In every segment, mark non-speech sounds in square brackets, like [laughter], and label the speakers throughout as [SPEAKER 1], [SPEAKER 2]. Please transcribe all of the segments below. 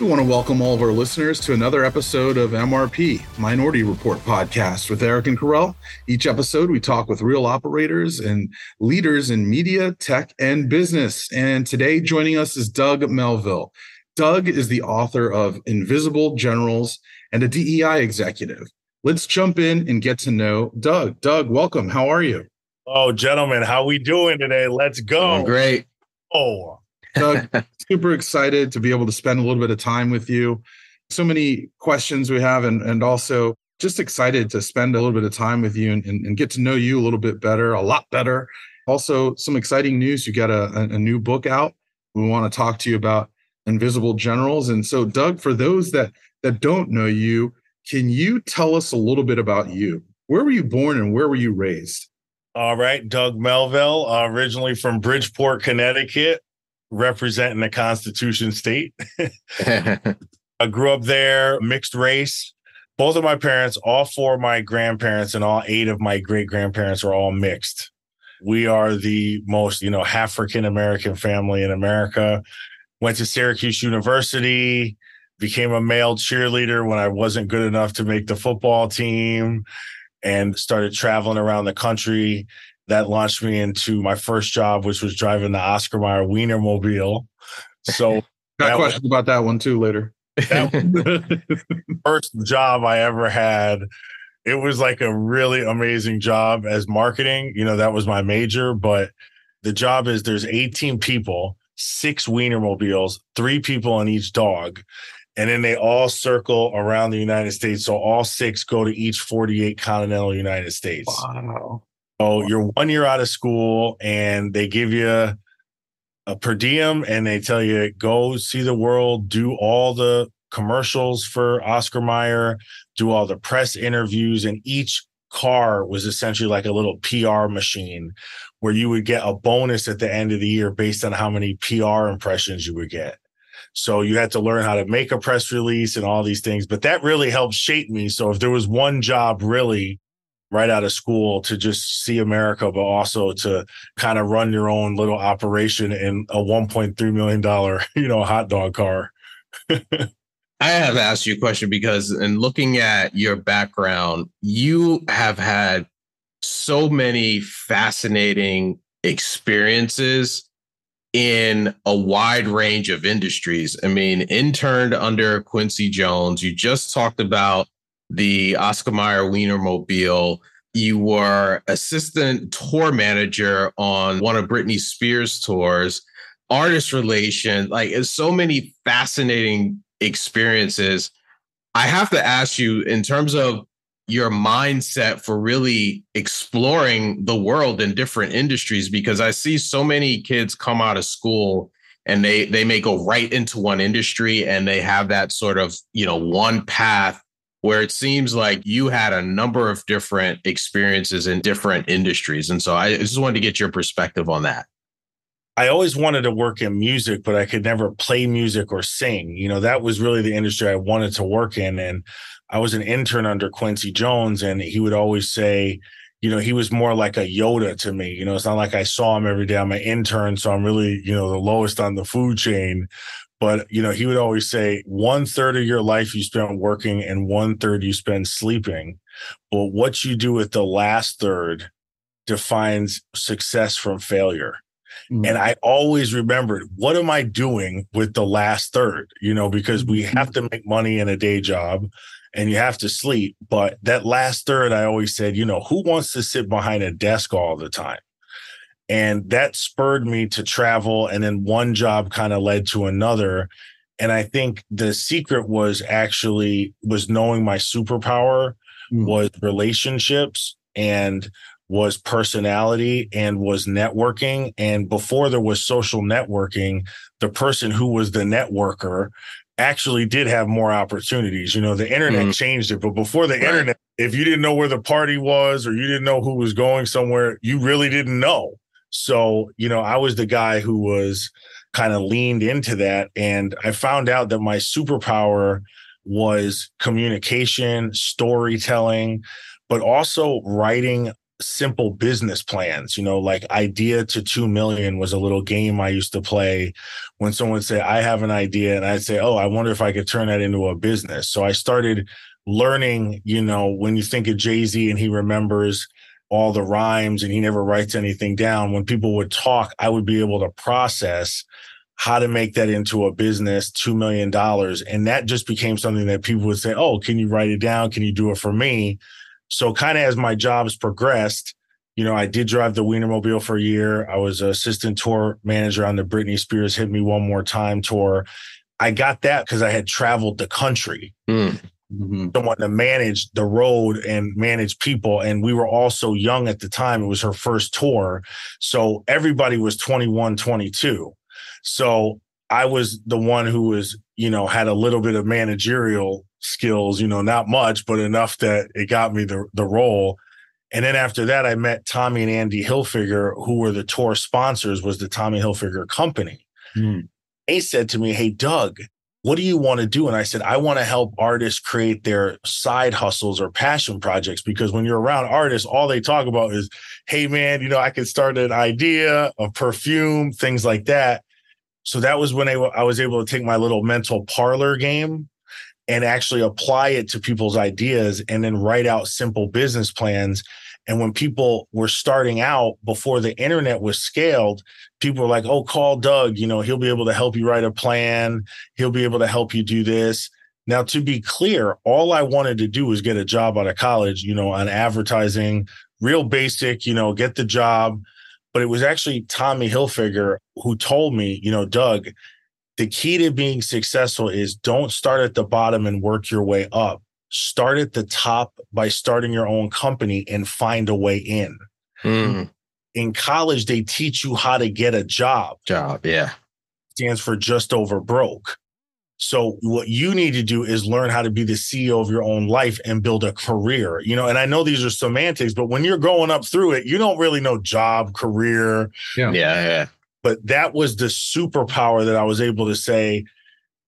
[SPEAKER 1] We want to welcome all of our listeners to another episode of MRP, Minority Report podcast with Erik and Kerel. Each episode, we talk with real operators and leaders in media, tech, and business. And today, joining us is Doug Melville. Doug is the author of Invisible Generals and a DEI executive. Let's jump in and get to know Doug. Doug, welcome. How are you?
[SPEAKER 2] Oh, gentlemen, how we doing today? Let's go.
[SPEAKER 3] Oh, great.
[SPEAKER 2] Oh,
[SPEAKER 1] Doug, [laughs] super excited to be able to spend a little bit of time with you. So many questions we have, and, and also just excited to spend a little bit of time with you and, and, and get to know you a little bit better, a lot better. Also, some exciting news. You got a, a, a new book out. We want to talk to you about Invisible Generals. And so, Doug, for those that that don't know you, can you tell us a little bit about you? Where were you born and where were you raised?
[SPEAKER 2] All right, Doug Melville, uh, originally from Bridgeport, Connecticut, representing the Constitution State. [laughs] [laughs] I grew up there, mixed race. Both of my parents, all four of my grandparents, and all eight of my great grandparents are all mixed. We are the most, you know, African American family in America. Went to Syracuse University, became a male cheerleader when I wasn't good enough to make the football team, and started traveling around the country that launched me into my first job, which was driving the Oscar Mayer Wienermobile. So [laughs]
[SPEAKER 1] got questions was, about that one too later. [laughs]
[SPEAKER 2] first job I ever had. It was like a really amazing job as marketing. You know, that was my major, but the job is there's 18 people, six Wienermobiles, three people on each dog. And then they all circle around the United States. So all six go to each 48 continental United States.
[SPEAKER 1] Wow.
[SPEAKER 2] Oh, you're one year out of school and they give you a per diem and they tell you go see the world, do all the commercials for Oscar Mayer, do all the press interviews, and each car was essentially like a little PR machine where you would get a bonus at the end of the year based on how many PR impressions you would get. So you had to learn how to make a press release and all these things, but that really helped shape me. So if there was one job really right out of school to just see America, but also to kind of run your own little operation in a $1.3 million, [laughs] you know, hot dog car. [laughs]
[SPEAKER 3] I have asked you a question because in looking at your background, you have had so many fascinating experiences in a wide range of industries. I mean, interned under Quincy Jones. You just talked about the Oscar Mayer Wienermobile. You were assistant tour manager on one of Britney Spears' tours, artist relation, like so many fascinating experiences. I have to ask you, in terms of your mindset for really exploring the world in different industries, because I see so many kids come out of school and they they may go right into one industry and they have that sort of you know one path where it seems like you had a number of different experiences in different industries. And so I just wanted to get your perspective on that.
[SPEAKER 2] I always wanted to work in music, but I could never play music or sing. You know, that was really the industry I wanted to work in. And I was an intern under Quincy Jones, and he would always say, you know, he was more like a Yoda to me. You know, it's not like I saw him every day. I'm an intern, so I'm really, you know, the lowest on the food chain. But you know, he would always say one third of your life you spend working and one third you spend sleeping. But what you do with the last third defines success from failure. Mm-hmm. And I always remembered, what am I doing with the last third? You know, because we have mm-hmm. to make money in a day job and you have to sleep. But that last third, I always said, you know, who wants to sit behind a desk all the time? And that spurred me to travel. And then one job kind of led to another. And I think the secret was actually was knowing my superpower mm. was relationships and was personality and was networking. And before there was social networking, the person who was the networker actually did have more opportunities. You know, the internet mm. changed it, but before the right. internet, if you didn't know where the party was or you didn't know who was going somewhere, you really didn't know. So, you know, I was the guy who was kind of leaned into that. And I found out that my superpower was communication, storytelling, but also writing simple business plans, you know, like idea to 2 million was a little game I used to play when someone would say, I have an idea. And I'd say, Oh, I wonder if I could turn that into a business. So I started learning, you know, when you think of Jay Z and he remembers all the rhymes and he never writes anything down, when people would talk, I would be able to process how to make that into a business, $2 million. And that just became something that people would say, Oh, can you write it down? Can you do it for me? So, kind of as my jobs progressed, you know, I did drive the Wienermobile for a year. I was assistant tour manager on the Britney Spears Hit Me One More Time tour. I got that because I had traveled the country. Mm. Mm-hmm. Someone to manage the road and manage people. And we were all so young at the time. It was her first tour. So everybody was 21, 22. So I was the one who was, you know, had a little bit of managerial skills, you know, not much, but enough that it got me the, the role. And then after that, I met Tommy and Andy Hilfiger, who were the tour sponsors, was the Tommy Hilfiger company. Mm. They said to me, Hey, Doug, what do you want to do? And I said, I want to help artists create their side hustles or passion projects because when you're around artists, all they talk about is, Hey, man, you know, I can start an idea, a perfume, things like that. So that was when I was able to take my little mental parlor game and actually apply it to people's ideas and then write out simple business plans. And when people were starting out before the internet was scaled, people are like, oh, call Doug. You know, he'll be able to help you write a plan. He'll be able to help you do this. Now, to be clear, all I wanted to do was get a job out of college, you know, on advertising, real basic, you know, get the job. But it was actually Tommy Hilfiger who told me, you know, Doug, the key to being successful is don't start at the bottom and work your way up. Start at the top by starting your own company and find a way in. Mm. In college, they teach you how to get a job.
[SPEAKER 3] Job, yeah.
[SPEAKER 2] Stands for just over broke. So what you need to do is learn how to be the CEO of your own life and build a career. You know, and I know these are semantics, but when you're growing up through it, you don't really know job, career.
[SPEAKER 3] Yeah. Yeah. yeah
[SPEAKER 2] but that was the superpower that I was able to say,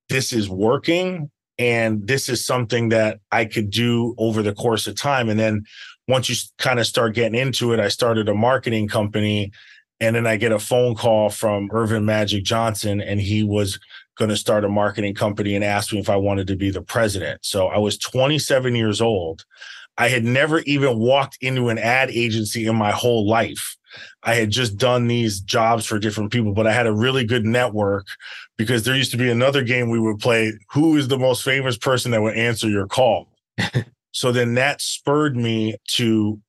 [SPEAKER 2] this is working and this is something that I could do over the course of time. And then once you kind of start getting into it, I started a marketing company. And then I get a phone call from Earvin Magic Johnson, and he was going to start a marketing company and asked me if I wanted to be the president. So I was 27 years old. I had never even walked into an ad agency in my whole life. I had just done these jobs for different people, but I had a really good network because there used to be another game we would play who is the most famous person that would answer your call. [laughs] so then that spurred me to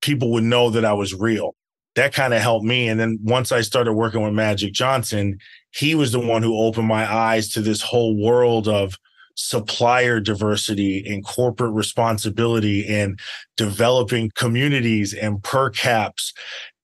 [SPEAKER 2] people would know that I was real. That kind of helped me. And then once I started working with Magic Johnson, he was the one who opened my eyes to this whole world of supplier diversity and corporate responsibility and developing communities and per caps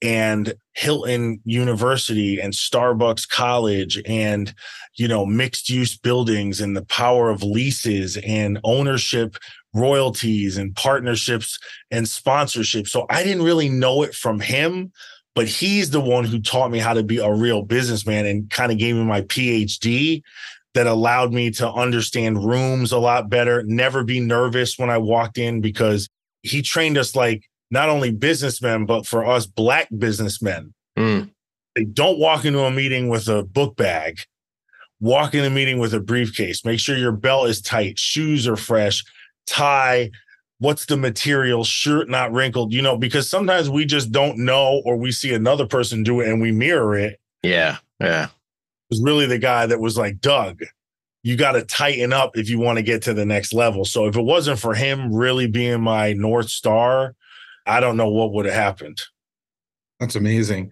[SPEAKER 2] and Hilton University and Starbucks College and you know mixed use buildings and the power of leases and ownership royalties and partnerships and sponsorship. So I didn't really know it from him, but he's the one who taught me how to be a real businessman and kind of gave me my PhD that allowed me to understand rooms a lot better, never be nervous when I walked in because he trained us like not only businessmen, but for us black businessmen. Mm. They don't walk into a meeting with a book bag. Walk in a meeting with a briefcase. Make sure your belt is tight, shoes are fresh, tie. What's the material? Shirt not wrinkled, you know, because sometimes we just don't know or we see another person do it and we mirror it.
[SPEAKER 3] Yeah. Yeah
[SPEAKER 2] was really the guy that was like, Doug, you got to tighten up if you want to get to the next level. So if it wasn't for him really being my North Star, I don't know what would have happened.
[SPEAKER 1] That's amazing.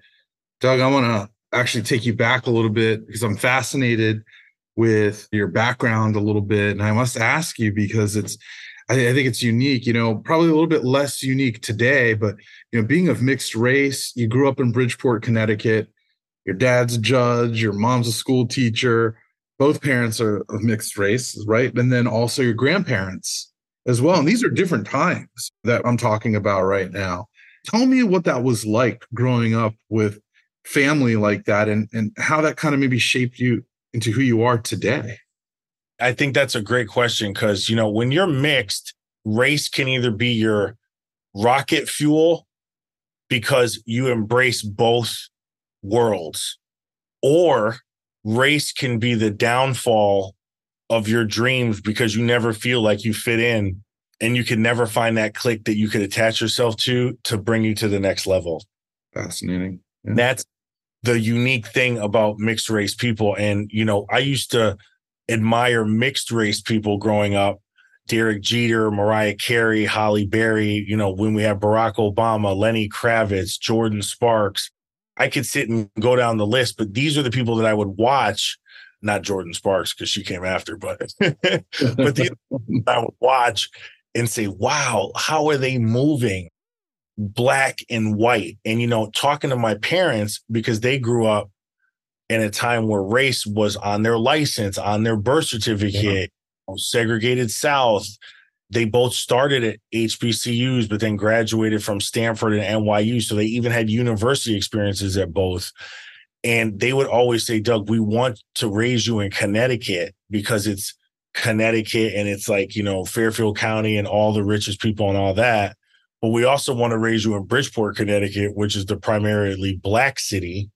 [SPEAKER 1] Doug, I want to actually take you back a little bit because I'm fascinated with your background a little bit. And I must ask you because it's, I, I think it's unique, you know, probably a little bit less unique today, but, you know, being of mixed race, you grew up in Bridgeport, Connecticut your dad's a judge, your mom's a school teacher, both parents are of mixed race, right? And then also your grandparents as well. And these are different times that I'm talking about right now. Tell me what that was like growing up with family like that and, and how that kind of maybe shaped you into who you are today.
[SPEAKER 2] I think that's a great question because, you know, when you're mixed, race can either be your rocket fuel because you embrace both worlds. Or race can be the downfall of your dreams because you never feel like you fit in and you can never find that click that you could attach yourself to to bring you to the next level.
[SPEAKER 1] Fascinating.
[SPEAKER 2] Yeah. That's the unique thing about mixed race people. And, you know, I used to admire mixed race people growing up. Derek Jeter, Mariah Carey, Halle Berry, you know, when we have Barack Obama, Lenny Kravitz, Jordin Sparks, I could sit and go down the list, but these are the people that I would watch, not Jordin Sparks because she came after, but [laughs] but these I would watch and say, wow, how are they moving black and white? And, you know, talking to my parents because they grew up in a time where race was on their license, on their birth certificate, yeah. segregated South. They both started at HBCUs, but then graduated from Stanford and NYU. So they even had university experiences at both. And they would always say, Doug, we want to raise you in Connecticut because it's Connecticut and it's like, you know, Fairfield County and all the richest people and all that. But we also want to raise you in Bridgeport, Connecticut, which is the primarily black city,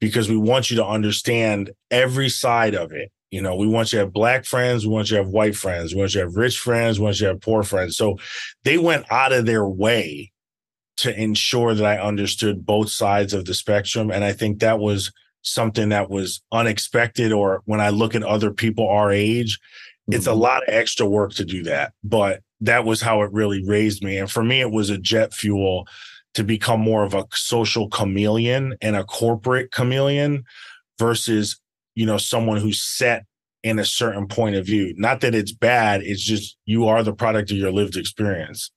[SPEAKER 2] because we want you to understand every side of it. You know, we want you to have black friends, we want you to have white friends, we want you to have rich friends, we want you to have poor friends. So they went out of their way to ensure that I understood both sides of the spectrum. And I think that was something that was unexpected or when I look at other people our age, mm-hmm. it's a mm-hmm. lot of extra work to do that. But that was how it really raised me. And for me, it was a jet fuel to become more of a social chameleon and a corporate chameleon versus, you know, someone who's set in a certain point of view. Not that it's bad, it's just you are the product of your lived experience.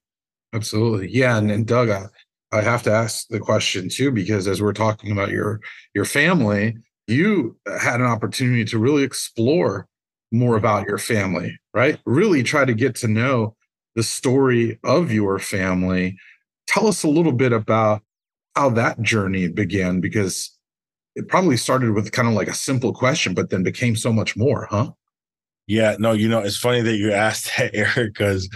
[SPEAKER 1] Absolutely. Yeah. And, and Doug, I, I have to ask the question too, because as we're talking about your your family, you had an opportunity to really explore more mm-hmm. about your family, right? Really try to get to know the story of your family. Tell us a little bit about how that journey began, because it probably started with kind of like a simple question, but then became so much more, huh?
[SPEAKER 2] Yeah, no, you know, it's funny that you asked [laughs] that, Erik, because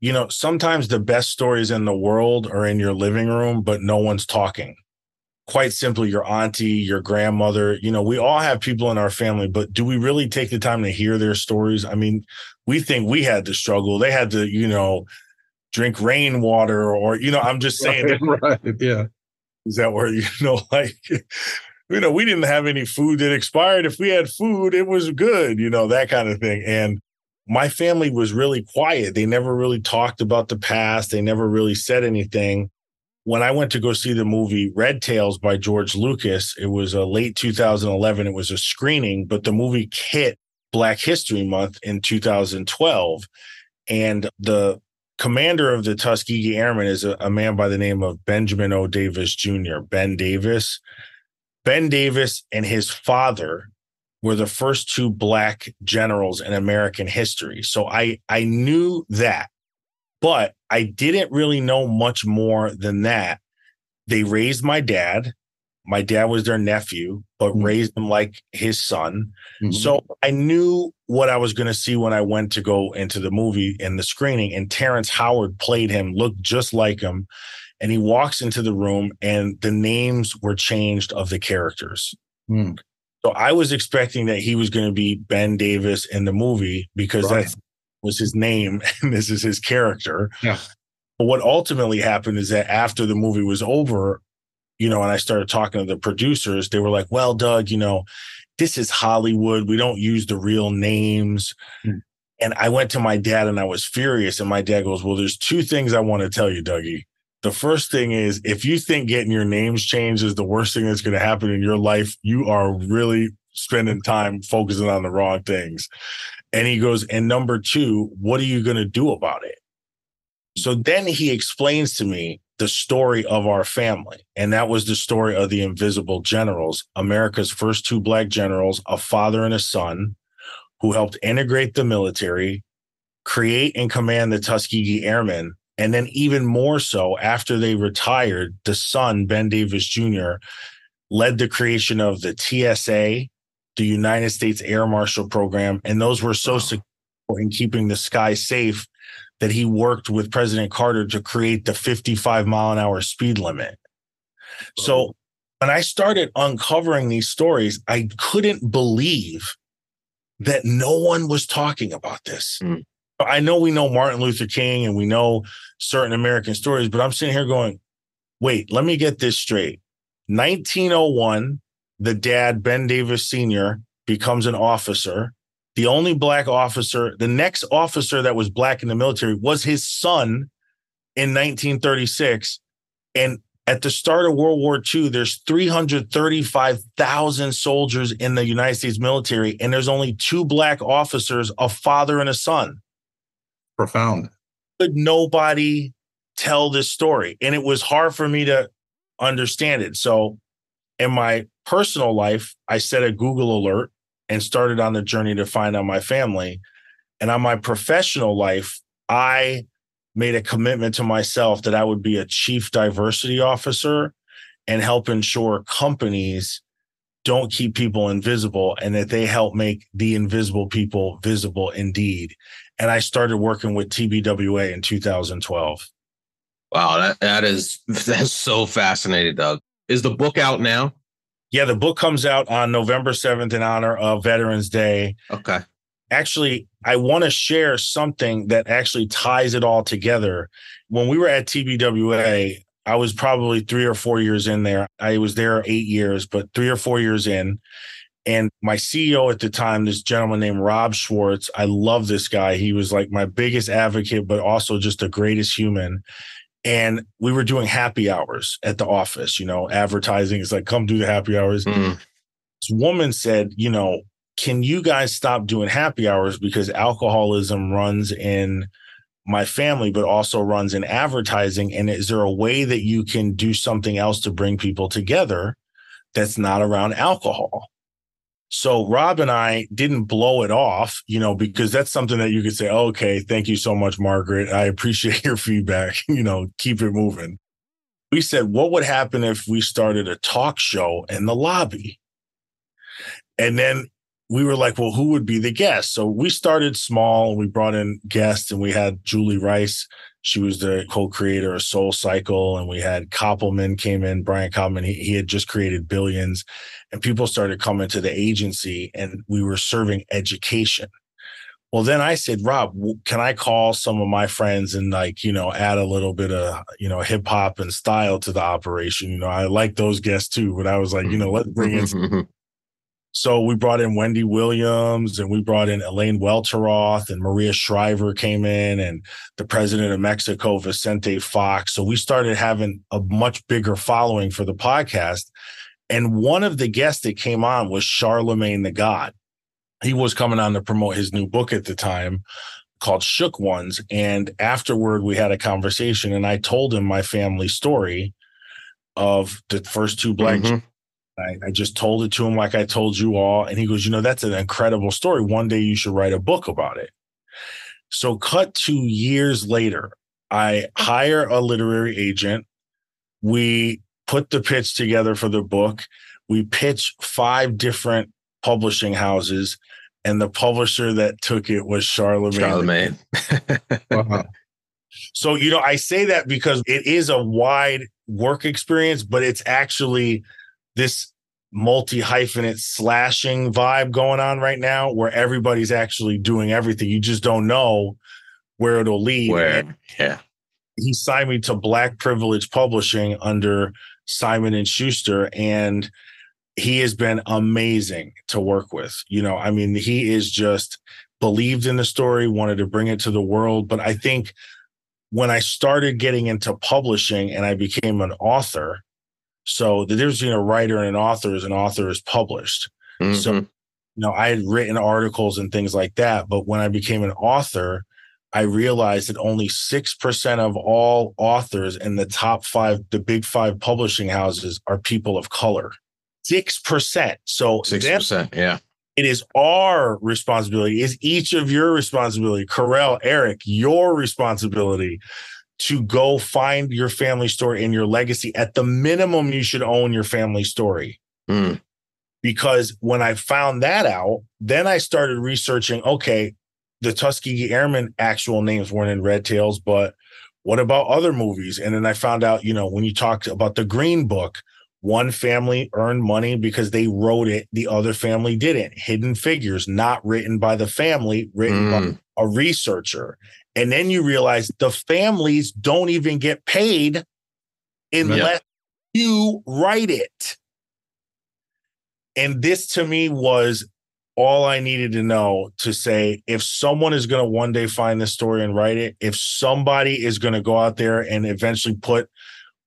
[SPEAKER 2] you know, sometimes the best stories in the world are in your living room, but no one's talking. Quite simply, your auntie, your grandmother, you know, we all have people in our family, but do we really take the time to hear their stories? I mean, we think we had to struggle. They had to, you know, drink rainwater or, you know, I'm just saying.
[SPEAKER 1] Right, [laughs] right. Yeah.
[SPEAKER 2] Is that where, you [laughs] know, like, you know, we didn't have any food that expired. If we had food, it was good, you know, that kind of thing. And my family was really quiet. They never really talked about the past. They never really said anything. When I went to go see the movie Red Tails by George Lucas, it was a late 2011. It was a screening, but the movie hit Black History Month in 2012. And the commander of the Tuskegee Airmen is a, a man by the name of Benjamin O. Davis Jr., Ben Davis. Ben Davis and his father were the first two black generals in American history. So I I knew that, but I didn't really know much more than that. They raised my dad. My dad was their nephew, but mm-hmm. raised him like his son. Mm-hmm. So I knew what I was going to see when I went to go into the movie and the screening. And Terrence Howard played him, looked just like him. And he walks into the room, and the names were changed of the characters. Mm. So I was expecting that he was going to be Ben Davis in the movie because right. that was his name [laughs] and this is his character.
[SPEAKER 1] Yeah.
[SPEAKER 2] But what ultimately happened is that after the movie was over, you know, and I started talking to the producers, they were like, well, Doug, you know, this is Hollywood. We don't use the real names. Hmm. And I went to my dad and I was furious. And my dad goes, Well, there's two things I want to tell you, Dougie. The first thing is if you think getting your names changed is the worst thing that's going to happen in your life, you are really spending time focusing on the wrong things. And he goes, and number two, what are you going to do about it? So then he explains to me the story of our family. And that was the story of the Invisible Generals, America's first two black generals, a father and a son, who helped integrate the military, create and command the Tuskegee Airmen, and then even more so after they retired, the son, Ben Davis Jr., led the creation of the TSA, the United States Air Marshal Program. And those were so wow. successful in keeping the sky safe that he worked with President Carter to create the 55 mile an hour speed limit. So when I started uncovering these stories, I couldn't believe that no one was talking about this.
[SPEAKER 3] Mm.
[SPEAKER 2] I know we know Martin Luther King and we know certain American stories, but I'm sitting here going, wait, let me get this straight. 1901, the dad, Ben Davis Sr., becomes an officer. The only black officer, the next officer that was black in the military was his son in 1936. And at the start of World War II, there's 335,000 soldiers in the United States military, and there's only two black officers, a father and a son.
[SPEAKER 1] Profound.
[SPEAKER 2] Could nobody tell this story? And it was hard for me to understand it. So, in my personal life, I set a Google alert and started on the journey to find out my family. And on my professional life, I made a commitment to myself that I would be a chief diversity officer and help ensure companies don't keep people invisible and that they help make the invisible people visible indeed. And I started working with TBWA in 2012.
[SPEAKER 3] Wow, that, that is [laughs] that's so fascinating, Doug. Is the book out now?
[SPEAKER 2] Yeah, the book comes out on November 7th in honor of Veterans Day.
[SPEAKER 3] Okay.
[SPEAKER 2] Actually, I want to share something that actually ties it all together. When we were at TBWA, I was probably three or four years in there. I was there eight years, but three or four years in. And my CEO at the time, this gentleman named Rob Schwartz, I love this guy. He was like my biggest advocate, but also just the greatest human. And we were doing happy hours at the office, you know, advertising. is like, come do the happy hours.
[SPEAKER 3] Mm.
[SPEAKER 2] This woman said, you know, can you guys stop doing happy hours because alcoholism runs in my family, but also runs in advertising? And is there a way that you can do something else to bring people together that's not around alcohol? So Rob and I didn't blow it off, you know, because that's something that you could say, okay, thank you so much, Margaret. I appreciate [laughs] your feedback. You know, keep it moving. We said, what would happen if we started a talk show in the lobby? And then we were like, well, who would be the guest? So we started small. We brought in guests and we had Julie Rice. She was the co-creator of Soul Cycle. And we had Koppelman came in, Brian Koppelman. He, he had just created Billions. And people started coming to the agency and we were serving education. Well, then I said, Rob, can I call some of my friends and like, you know, add a little bit of, you know, hip hop and style to the operation? You know, I like those guests too, but I was like, you know, let's bring in [laughs] So we brought in Wendy Williams and we brought in Elaine Welteroth and Maria Shriver came in and the president of Mexico, Vicente Fox. So we started having a much bigger following for the podcast. And one of the guests that came on was Charlamagne Tha God. He was coming on to promote his new book at the time called Shook Ones. And afterward, we had a conversation and I told him my family story of the first two black
[SPEAKER 3] Mhm.
[SPEAKER 2] I, I just told it to him like I told you all. And he goes, You know, that's an incredible story. One day you should write a book about it. So, cut to years later, I hire a literary agent. We put the pitch together for the book. We pitch five different publishing houses, and the publisher that took it was Charlamagne.
[SPEAKER 3] Charlamagne. [laughs]
[SPEAKER 1] Wow.
[SPEAKER 2] So, you know, I say that because it is a wide work experience, but it's actually this multi hyphenate slashing vibe going on right now where everybody's actually doing everything. You just don't know where it'll lead.
[SPEAKER 3] Where? Yeah.
[SPEAKER 2] he signed me to Black Privilege Publishing under Simon and Schuster and he has been amazing to work with. You know, I mean, he is just believed in the story, wanted to bring it to the world, but I think when I started getting into publishing and I became an author, so the difference between a writer and an author is an author is published. So,
[SPEAKER 3] Mhm.
[SPEAKER 2] you know, I had written articles and things like that. But when I became an author, I realized that only 6% of all authors in the top five, the big five publishing houses are people of color. 6%. So
[SPEAKER 3] six
[SPEAKER 2] them-
[SPEAKER 3] percent. Yeah.
[SPEAKER 2] it is our responsibility, is each of your responsibility, Kerel, Erik, your responsibility to go find your family story and your legacy. At the minimum, you should own your family story.
[SPEAKER 3] Mm.
[SPEAKER 2] Because when I found that out, then I started researching okay, the Tuskegee Airmen actual names weren't in Red Tails, but What about other movies? And then I found out, you know, when you talked about the Green Book, one family earned money because they wrote it, the other family didn't. Hidden Figures, not written by the family, written mm. by a researcher. And then you realize the families don't even get paid unless you write it. And this to me was all I needed to know to say if someone is going to one day find this story and write it, if somebody is going to go out there and eventually put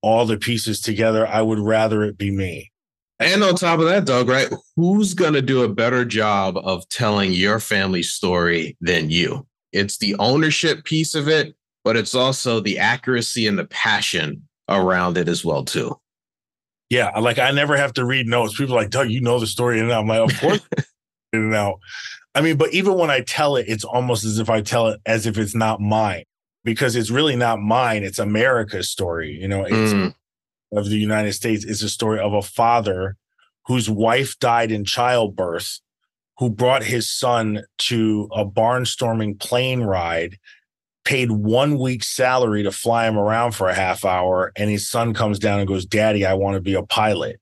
[SPEAKER 2] all the pieces together, I would rather it be me.
[SPEAKER 3] And on top of that, Doug, right? Who's going to do a better job of telling your family story than you? It's the ownership piece of it, but it's also the accuracy and the passion around it as well, too.
[SPEAKER 2] Yeah, like I never have to read notes. People like, Doug, you know the story, and I'm like, of course, [laughs] in and out. I mean, but even when I tell it, it's almost as if I tell it as if it's not mine because it's really not mine. It's America's story. You know, it's mm. of the United States. It's a story of a father whose wife died in childbirth, who brought his son to a barnstorming plane ride, paid one week's salary to fly him around for a half hour. And his son comes down and goes, Daddy, I want to be a pilot.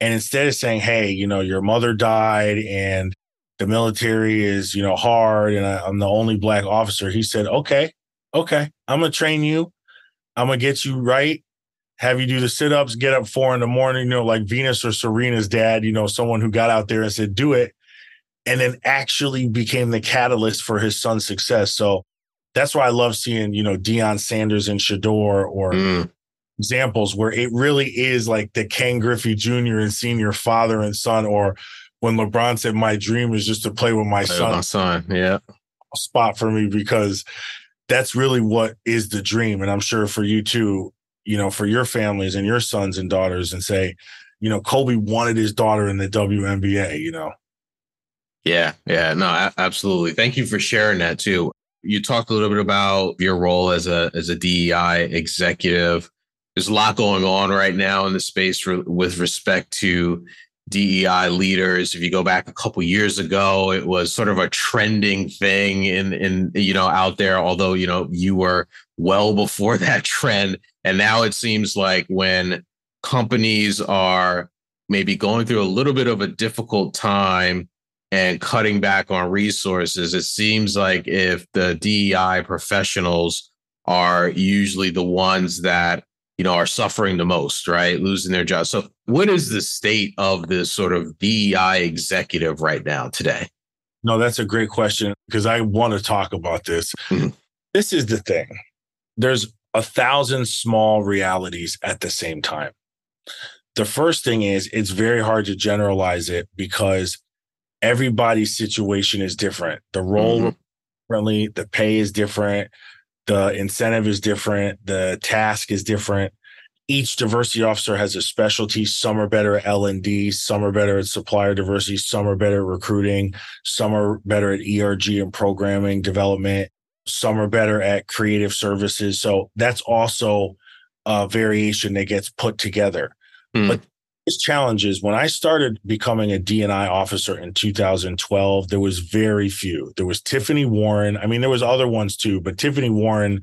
[SPEAKER 2] And instead of saying, Hey, you know, your mother died and the military is, you know, hard and I, I'm the only black officer, he said, Okay, okay, I'm gonna train you. I'm gonna get you right. Have you do the sit ups, get up four in the morning, you know, like Venus or Serena's dad, you know, someone who got out there and said, do it. And then actually became the catalyst for his son's success. So that's why I love seeing, you know, Deion Sanders and Shedeur or mm. examples where it really is like the Ken Griffey Jr. and senior father and son, or when LeBron said, My dream is just to play with my play son. With
[SPEAKER 3] my son, yeah.
[SPEAKER 2] Spot for me because that's really what is the dream. And I'm sure for you too, you know, for your families and your sons and daughters, and say, you know, Kobe wanted his daughter in the WNBA, you know.
[SPEAKER 3] Yeah, yeah, no, absolutely. Thank you for sharing that too. You talked a little bit about your role as a as a DEI executive. There's a lot going on right now in the space for, with respect to DEI leaders. If you go back a couple years ago, it was sort of a trending thing in in you know out there. Although you know you were well before [laughs] that trend, and now it seems like when companies are maybe going through a little bit of a difficult time and cutting back on resources, it seems like if the DEI professionals are usually the ones that you know, are suffering the most, right? Losing their jobs. So, what is the state of this sort of DEI executive right now today?
[SPEAKER 2] No, that's a great question because I want to talk about this. Mm-hmm. This is the thing there's a thousand small realities at the same time. The first thing is it's very hard to generalize it because everybody's situation is different. The role mm-hmm. differently, the pay is different, the incentive is different, the task is different. Each diversity officer has a specialty. Some are better at L and D, some are better at supplier diversity, some are better at recruiting, some are better at ERG and programming development, some are better at creative services. So that's also a variation that gets put together. Mm. But challenges when i started becoming a dni officer in 2012 there was very few there was tiffany warren i mean there was other ones too but tiffany warren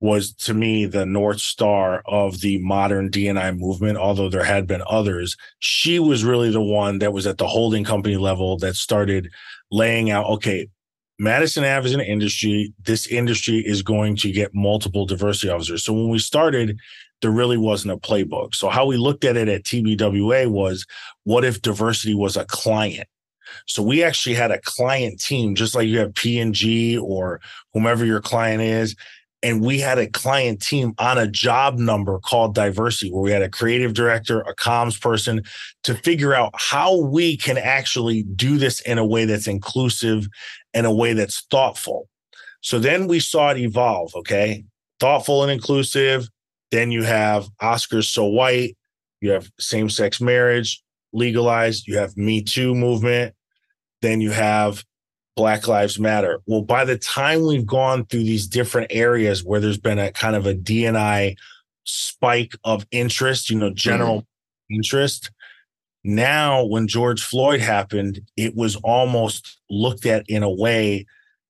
[SPEAKER 2] was to me the north star of the modern dni movement although there had been others she was really the one that was at the holding company level that started laying out okay Madison Ave is an industry. This industry is going to get multiple diversity officers. So when we started, there really wasn't a playbook. So how we looked at it at TBWA was what if diversity was a client? So we actually had a client team, just like you have P&G or whomever your client is. And we had a client team on a job number called diversity, where we had a creative director, a comms person to figure out how we can actually do this in a way that's inclusive and a way that's thoughtful. So then we saw it evolve. Okay. Thoughtful and inclusive, then you have Oscars So White, you have same sex marriage legalized, you have Me Too movement, then you have Black Lives Matter. Well, by the time we've gone through these different areas where there's been a kind of a DNI spike of interest, you know, general mm-hmm. interest, now when George Floyd happened, it was almost looked at in a way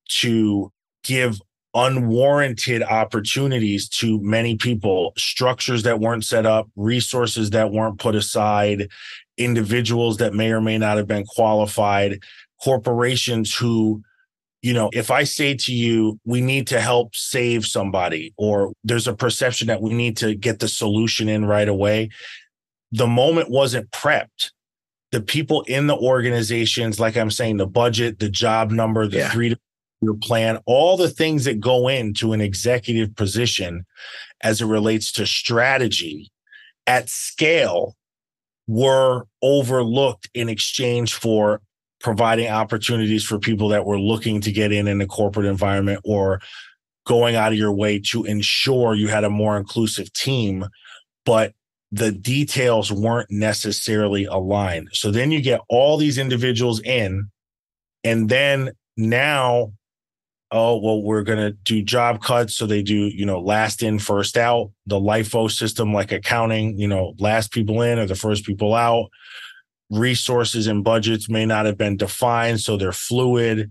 [SPEAKER 2] to give unwarranted opportunities to many people, structures that weren't set up, resources that weren't put aside, individuals that may or may not have been qualified, corporations who, you know, if I say to you, we need to help save somebody, or there's a perception that we need to get the solution in right away, the moment wasn't prepped. The people in the organizations, like I'm saying, the budget, the job number, the
[SPEAKER 3] Yeah.
[SPEAKER 2] three to your plan, all the things that go into an executive position as it relates to strategy at scale were overlooked in exchange for providing opportunities for people that were looking to get in in the corporate environment or going out of your way to ensure you had a more inclusive team but the details weren't necessarily aligned. So then you get all these individuals in and then now oh well we're going to do job cuts so they do you know last in first out. The lifo system like accounting you know last people in or the first people out. Resources and budgets may not have been defined so they're fluid.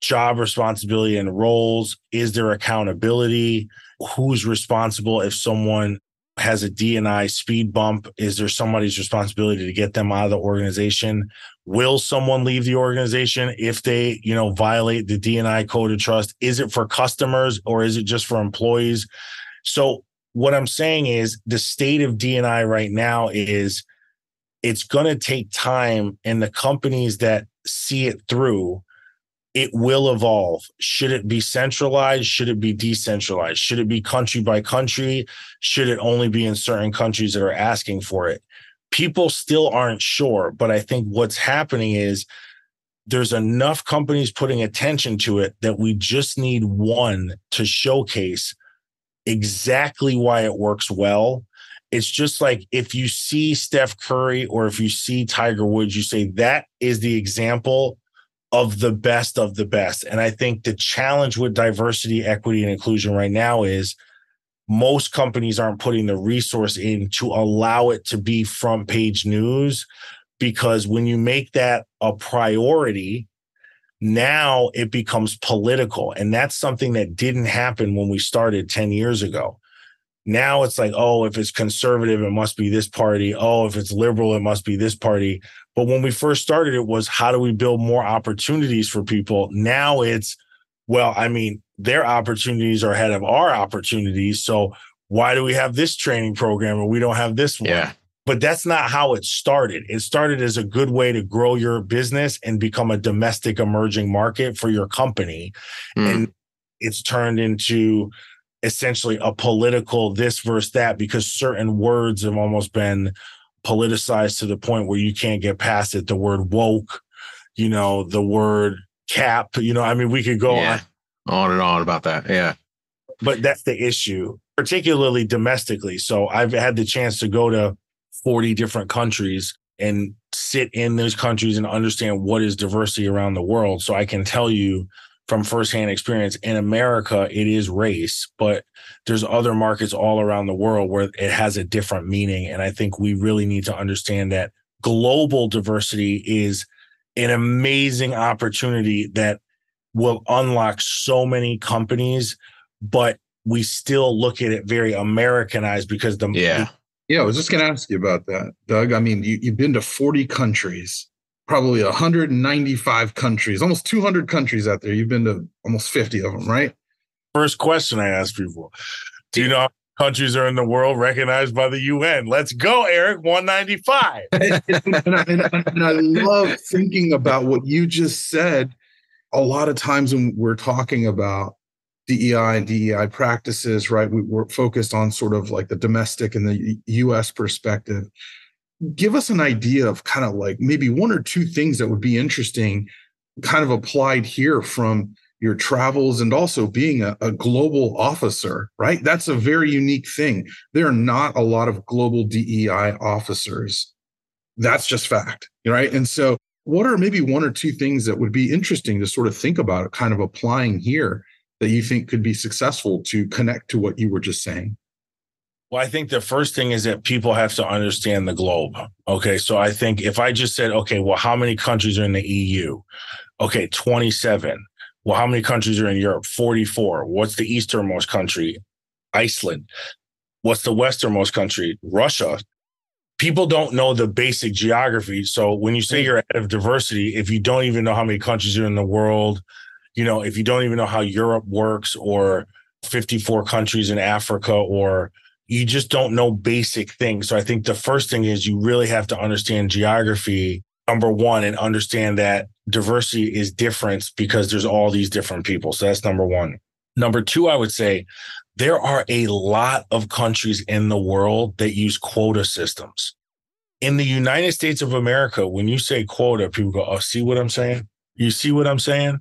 [SPEAKER 2] Job responsibility and roles is there accountability? Who's responsible if someone has a D&I speed bump? Is there somebody's responsibility to get them out of the organization will someone leave the organization if they you know violate the D&I code of trust? Is it for customers or is it just for employees? So what i'm saying is the state of D&I right now is it's going to take time and the companies that see it through it will evolve. Should it be centralized? Should it be decentralized? Should it be country by country? Should it only be in certain countries that are asking for it people still aren't sure but i think what's happening is there's enough companies putting attention to it that we just need one to showcase exactly why it works well it's just like if you see Steph Curry or if you see Tiger Woods, you say that is the example of the best of the best. And I think the challenge with diversity, equity, and inclusion right now is most companies aren't putting the resource in to allow it to be front page news. Because when you make that a priority, now it becomes political. And that's something that didn't happen when we started 10 years ago. Now it's like, oh, if it's conservative, it must be this party. Oh, if it's liberal, it must be this party. But when we first started, it was how do we build more opportunities for people? Now it's, well, I mean, their opportunities are ahead of our opportunities. So why do we have this training program and we don't have this one?
[SPEAKER 3] Yeah.
[SPEAKER 2] But that's not how it started. It started as a good way to grow your business and become a domestic emerging market for your company.
[SPEAKER 3] Mm.
[SPEAKER 2] And it's turned into essentially a political this versus that because certain words have almost been politicized to the point where you can't get past it. The word woke, you know, the word cap, you know, I mean, we could go
[SPEAKER 3] yeah.
[SPEAKER 2] on,
[SPEAKER 3] on and on about that. Yeah.
[SPEAKER 2] but that's the issue, particularly domestically. So I've had the chance to go to 40 different countries and sit in those countries and understand what is diversity around the world. So I can tell you from firsthand experience in America, it is race, but there's other markets all around the world where it has a different meaning. And I think we really need to understand that global diversity is an amazing opportunity that will unlock so many companies, but we still look at it very Americanized because the
[SPEAKER 3] Yeah.
[SPEAKER 1] Yeah, I was just going to ask you about that, Doug. I mean, you, you've been to 40 countries, probably 195 countries, almost 200 countries out there. You've been to almost 50 of them, right?
[SPEAKER 2] first question I ask people. Do you know how many countries are in the world recognized by the UN? Let's go, Erik. 195.
[SPEAKER 1] and, [laughs] and I, and I- and I love thinking about what you just said. A lot of times when we're talking about DEI and DEI practices, right, we, we're focused on sort of like the domestic and the US perspective. Give us an idea of kind of like maybe one or two things that would be interesting, kind of applied here from your travels and also being a, a global officer, right? That's a very unique thing. There are not a lot of global DEI officers that's just fact right and so what are maybe one or two things that would be interesting to sort of think about kind of applying here that you think could be successful to connect to what you were just saying
[SPEAKER 2] Well, I think the first thing is that people have to understand the globe. Okay. So I think if I just said, okay, well, how many countries are in the EU? Okay, 27. Well, how many countries are in Europe? 44. What's the easternmost country? Iceland. What's the westernmost country? Russia. People don't know the basic geography. So when you say you're out of diversity, if you don't even know how many countries are in the world, you know, if you don't even know how Europe works or 54 countries in Africa or you just don't know basic things. So I think the first thing is you really have to understand geography, number one, and understand that diversity is different because there's all these different people. So that's number one. Number two, I would say there are a lot of countries in the world that use quota systems. In the United States of America, when you say quota, people go, Oh, see what I'm saying? You see what I'm saying?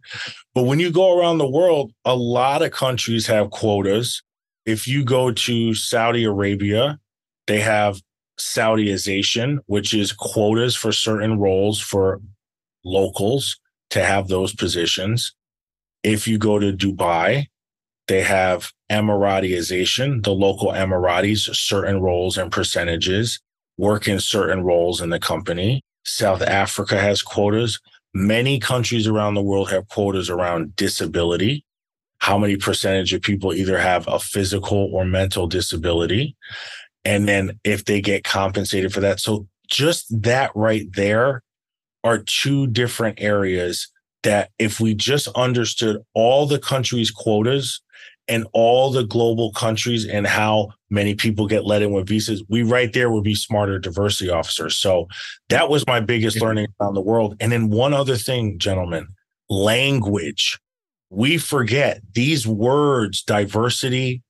[SPEAKER 2] But when you go around the world, a lot of countries have quotas. If you go to Saudi Arabia, they have Saudiization, which is quotas for certain roles for locals to have those positions. If you go to Dubai, they have Emiratiization, the local Emiratis, certain roles and percentages work in certain roles in the company. South Africa has quotas. Many countries around the world have quotas around disability. How many percentage of people either have a physical or mental disability? And then if they get compensated for that. So just that right there are two different areas that if we just understood all the countries' quotas and all the global countries and how many people get let in with visas, we right there would be smarter diversity officers. So that was my biggest learning around the world. And then one other thing, gentlemen, language. We forget these words, diversity,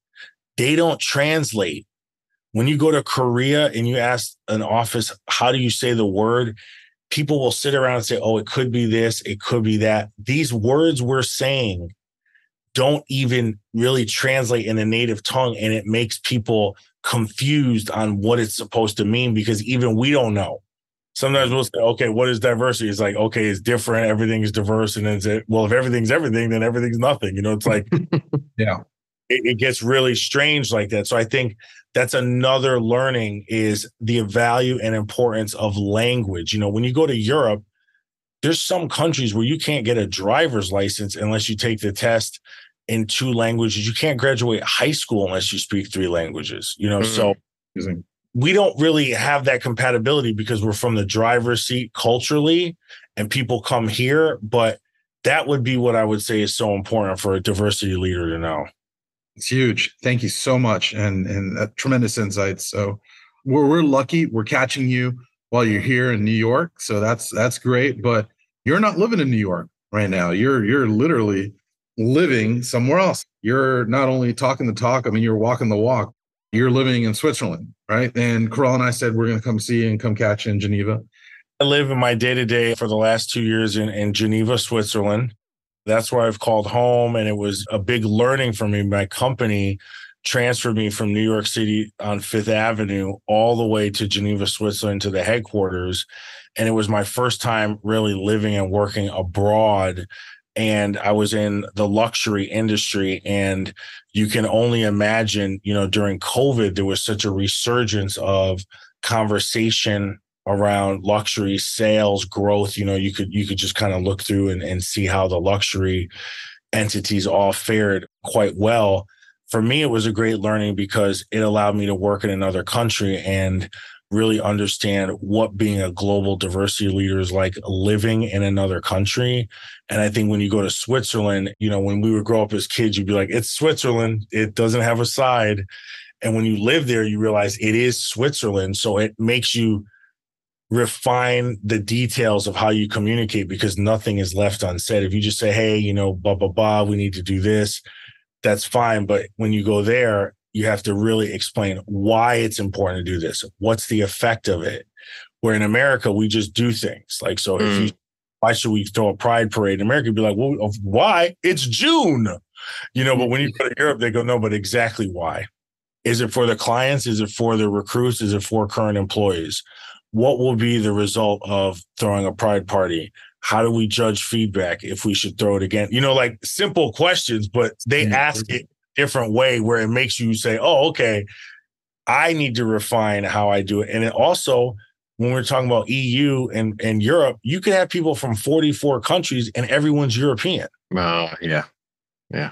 [SPEAKER 2] they don't translate. When you go to Korea and you ask an office, how do you say the word? People will sit around and say, oh, it could be this, it could be that. These words we're saying don't even really translate in a native tongue and it makes people confused on what it's supposed to mean because even we don't know. Sometimes we'll say okay what is diversity? It's like okay it's different. Everything is diverse and then it's it well if everything's everything then everything's nothing. You know it's like [laughs]
[SPEAKER 1] yeah.
[SPEAKER 2] it, it gets really strange like that. So i think that's another learning is the value and importance of language. You know when you go to europe there's some countries where you can't get a driver's license unless you take the test in two languages. You can't graduate high school unless you speak three languages, you know? Mm-hmm. So we don't really have that compatibility because we're from the driver's seat culturally and people come here. But that would be what I would say is so important for a diversity leader to know.
[SPEAKER 1] It's huge. Thank you so much. And, and uh, tremendous insights. So we're, we're lucky we're catching you while you're here in New York. So that's, that's great. But you're not living in New York right now. You're you're literally living somewhere else. You're not only talking the talk, I mean, you're walking the walk. You're living in Switzerland, right? And Kerel and I said we're going to come see you and come catch you in Geneva.
[SPEAKER 2] I live in my day to day for the last two years in, in Geneva, Switzerland. That's where I've called home. And it was a big learning for me. My company transferred me from New York City on Fifth Avenue all the way to Geneva, Switzerland to the headquarters. And it was my first time really living and working abroad. And I was in the luxury industry. And you can only imagine, you know, during COVID, there was such a resurgence of conversation around luxury sales growth. You know, you could you could just kind of look through and, and see how the luxury entities all fared quite well. For me, it was a great learning because it allowed me to work in another country and really understand what being a global diversity leader is like living in another country. And I think when you go to Switzerland, you know, when we would grow up as kids, you'd be like, it's Switzerland. It doesn't have a side. And when you live there, you realize it is Switzerland. So it makes you refine the details of how you communicate because nothing is left unsaid. If you just say, hey, you know, blah, blah, blah, we need to do this, that's fine. But when you go there, you have to really explain why it's important to do this. What's the effect of it? Where in America, we just do things. Like, so mm. if you, mm. why should we throw a pride parade in America? Be like, well, why? It's June, you know, but when you go to Europe, they go, no, but exactly why? Is it for the clients? Is it for the recruits? Is it for current employees? What will be the result of throwing a pride party? How do we judge feedback if we should throw it again? You know, like simple questions, but they mm-hmm. ask it different way where it makes you say, oh, okay, I need to refine how I do it. And it also, when we're talking about EU and, and Europe, you could have people from 44 countries and everyone's European.
[SPEAKER 3] Oh, yeah. Yeah.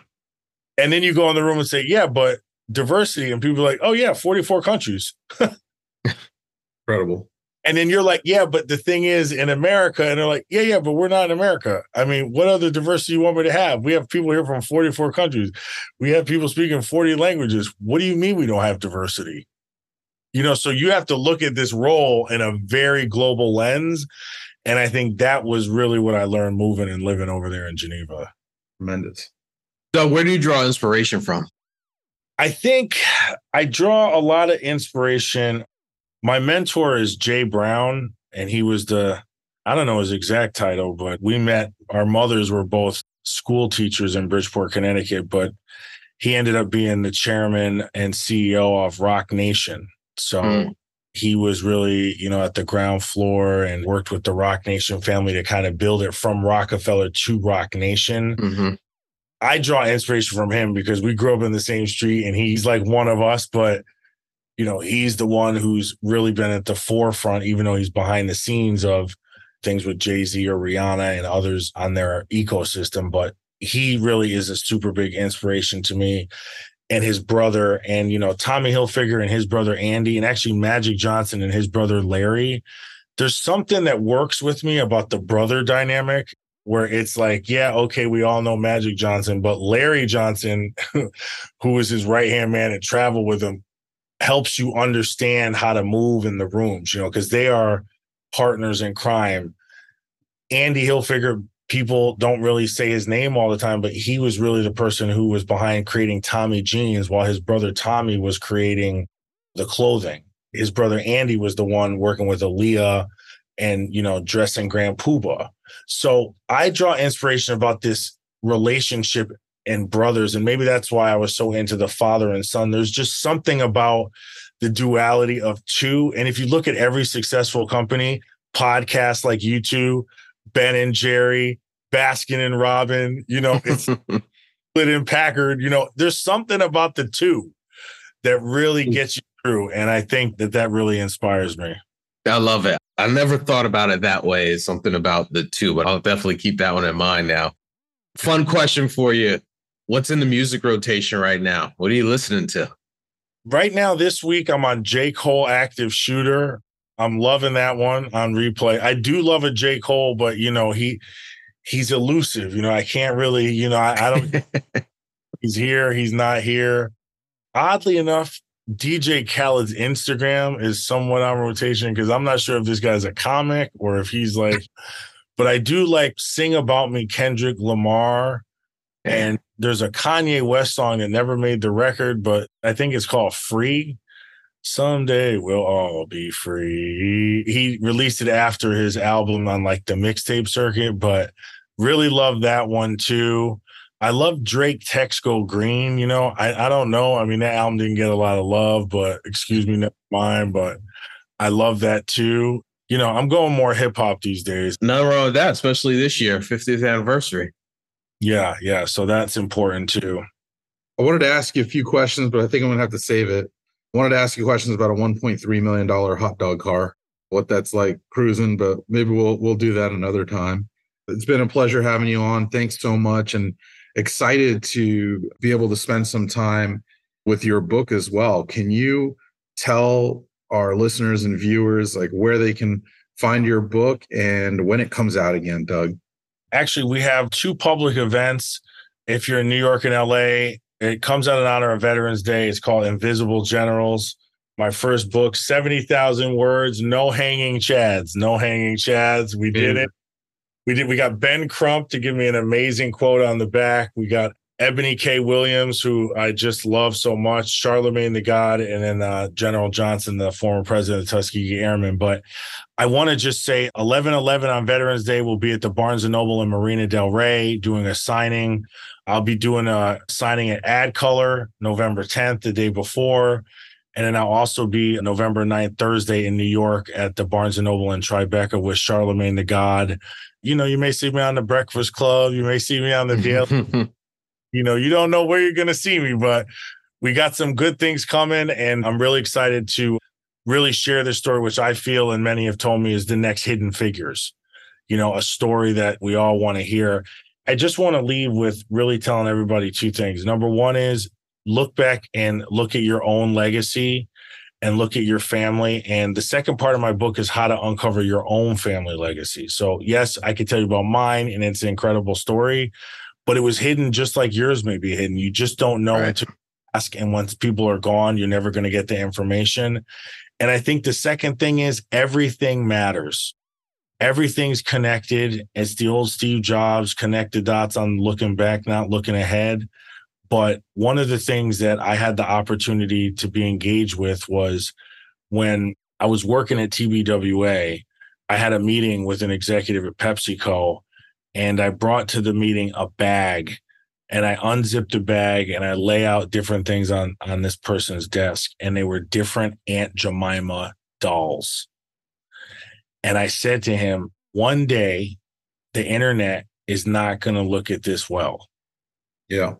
[SPEAKER 2] And then you go in the room and say, yeah, but diversity. And people are like, oh, yeah, 44 countries. [laughs]
[SPEAKER 1] Incredible.
[SPEAKER 2] And then you're like, yeah, but the thing is in America, and they're like, yeah, yeah, but we're not in America. I mean, what other diversity you want me to have? We have people here from 44 countries. We have people speaking 40 languages. What do you mean we don't have diversity? You know, so you have to look at this role in a very global lens. And I think that was really what I learned moving and living over there in Geneva.
[SPEAKER 1] Tremendous.
[SPEAKER 3] So, where do you draw inspiration from?
[SPEAKER 2] I think I draw a lot of inspiration. My mentor is Jay Brown, and he was the, I don't know his exact title, but we met, our mothers were both school teachers in Bridgeport, Connecticut, but he ended up being the chairman and CEO of Roc Nation. So mm. he was really, you know, at the ground floor and worked with the Roc Nation family to kind of build it from Roc-A-Fella to Roc Nation. Mm-hmm. I draw inspiration from him because we grew up in the same street and he's like one of us, but you know, he's the one who's really been at the forefront, even though he's behind the scenes of things with Jay Z or Rihanna and others on their ecosystem. But he really is a super big inspiration to me and his brother and you know Tommy Hilfiger and his brother Andy and actually Magic Johnson and his brother Larry. There's something that works with me about the brother dynamic where it's like, yeah, okay, we all know Magic Johnson, but Larry Johnson, [laughs] who is his right hand man and travel with him, helps you understand how to move in the rooms, you know, because they are partners in crime. Andy Hilfiger people don't really say his name all the time, but he was really the person who was behind creating Tommy jeans while his brother Tommy was creating the clothing. His brother Andy was the one working with Aaliyah and, you know, dressing Grand Puba. So I draw inspiration about this relationship and brothers. And maybe that's why I was so into the father and son. There's just something about the duality of two. And if you look at every successful company, podcast like you two, Ben and Jerry, Baskin and Robin, you know, it's [laughs] Split and Packard, you know, there's something about the two that really hmm. gets you through. And I think that that really inspires me.
[SPEAKER 3] I love it. I never thought about it that way. It's something about the two, but I'll definitely keep that one in mind now. Fun question for you. What's in the music rotation right now? What are you listening to?
[SPEAKER 2] Right now, this week, I'm on J. Cole Active Shooter. I'm loving that one on replay. I do love a J. Cole, but you know, he he's elusive. You know, I can't really, you know, I, I don't [laughs] he's here, he's not here. Oddly enough, DJ Khaled's Instagram is somewhat on rotation because I'm not sure if this guy's a comic or if he's like, but I do like Sing About Me, Kendrick Lamar. And there's a Kanye West song that never made the record, but I think it's called Free someday we'll all be free. He released it after his album on like the mixtape circuit, but really love that one too. I love Drake Text Go Green. You know, I, I don't know. I mean, that album didn't get a lot of love, but excuse me, never mind. But I love that too. You know, I'm going more hip hop these days.
[SPEAKER 3] Nothing wrong with that, especially this year, 50th anniversary.
[SPEAKER 2] Yeah, yeah. So that's important too.
[SPEAKER 1] I wanted to ask you a few questions, but I think I'm gonna have to save it I wanted to ask you questions about a 1.3 million dollar hot dog car, what that's like cruising, but maybe we'll we'll do that another time. It's been a pleasure having you on. Thanks so much, and excited to be able to spend some time with your book as well. Can you tell our listeners and viewers like where they can find your book and when it comes out again, Doug?
[SPEAKER 2] Actually, we have two public events. If you're in New York and LA, it comes out in honor of Veterans Day. It's called Invisible Generals. My first book, 70,000 words, no hanging chads, no hanging chads. We did it. We did. We got Ben Crump to give me an amazing quote on the back. We got Ebony K. Williams, who I just love so much, Charlamagne Tha God, and then uh, General Johnson, the former president of Tuskegee Airmen. But I want to just say 11 11 on Veterans Day will be at the Barnes and Noble in Marina Del Rey doing a signing I'll be doing a signing at Ad Color November 10th, the day before. And then I'll also be November 9th, Thursday in New York at the Barnes and Noble in Tribeca with Charlamagne Tha God. You know, you may see me on the Breakfast Club. You may see me on the [laughs] Daily. You know, you don't know where you're going to see me, but we got some good things coming. And I'm really excited to really share this story, which I feel and many have told me is the next hidden figures, you know, a story that we all want to hear. I just want to leave with really telling everybody two things. Number one is look back and look at your own legacy and look at your family. And the second part of my book is how to uncover your own family legacy. So, yes, I can tell you about mine, and it's an incredible story, but it was hidden just like yours may be hidden. You just don't know right. until ask. And once people are gone, you're never going to get the information. And I think the second thing is everything matters. Everything's connected. It's the old Steve Jobs connect the dots on looking back, not looking ahead. But one of the things that I had the opportunity to be engaged with was when I was working at TBWA, I had a meeting with an executive at PepsiCo, and I brought to the meeting a bag and I unzipped the bag and I lay out different things on on this person's desk, and they were different Aunt Jemima dolls. And I said to him, one day the internet is not going to look at this well.
[SPEAKER 1] Yeah.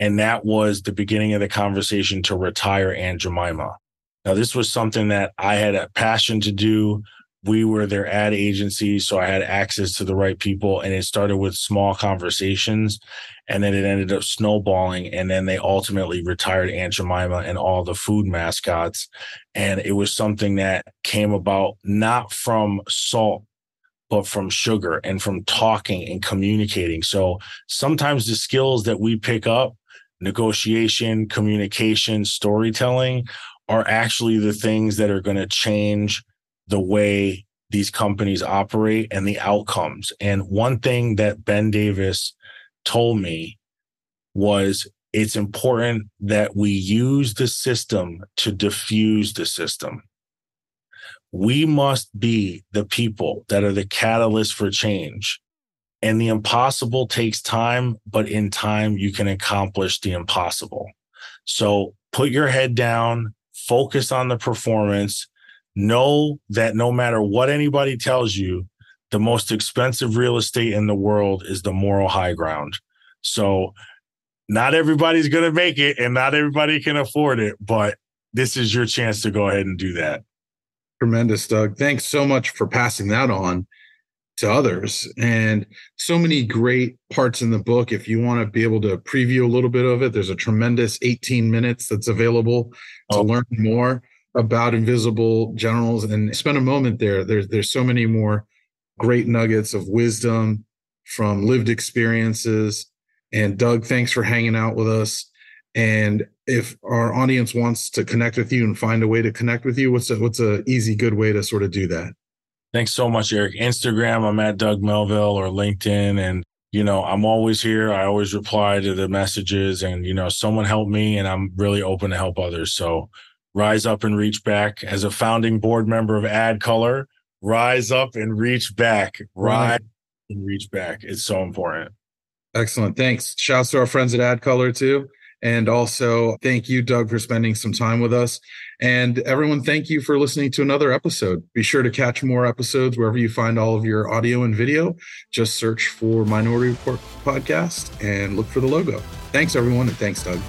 [SPEAKER 2] And that was the beginning of the conversation to retire Aunt Jemima. Now, this was something that I had a passion to do we were their ad agency so i had access to the right people and it started with small conversations and then it ended up snowballing and then they ultimately retired aunt jemima and all the food mascots and it was something that came about not from salt but from sugar and from talking and communicating. So sometimes the skills that we pick up negotiation communication storytelling are actually the things that are going to change the way these companies operate and the outcomes. And one thing that Ben Davis told me was it's important that we use the system to diffuse the system. We must be the people that are the catalyst for change. And the impossible takes time, but in time, you can accomplish the impossible. So put your head down, focus on the performance, know that no matter what anybody tells you, the most expensive real estate in the world is the moral high ground. So, not everybody's going to make it and not everybody can afford it, but this is your chance to go ahead and do that.
[SPEAKER 1] Tremendous, Doug. Thanks so much for passing that on to others. And so many great parts in the book. If you want to be able to preview a little bit of it, there's a tremendous 18 minutes that's available to oh. learn more about invisible generals and spend a moment there. There's there's so many more great nuggets of wisdom from lived experiences. And Doug, thanks for hanging out with us. And if our audience wants to connect with you and find a way to connect with you, what's a what's a easy good way to sort of do that?
[SPEAKER 2] Thanks so much, Erik. Instagram, I'm at Doug Melville or LinkedIn. And, you know, I'm always here. I always reply to the messages and, you know, someone helped me and I'm really open to help others. So rise up and reach back as a founding board member of Ad Color, Rise up and reach back. Rise right. and reach back. It's so important.
[SPEAKER 1] Excellent. Thanks. Shouts to our friends at Ad Color too. And also, thank you, Doug, for spending some time with us. And everyone, thank you for listening to another episode. Be sure to catch more episodes wherever you find all of your audio and video. Just search for Minority Report Podcast and look for the logo. Thanks, everyone. And thanks, Doug.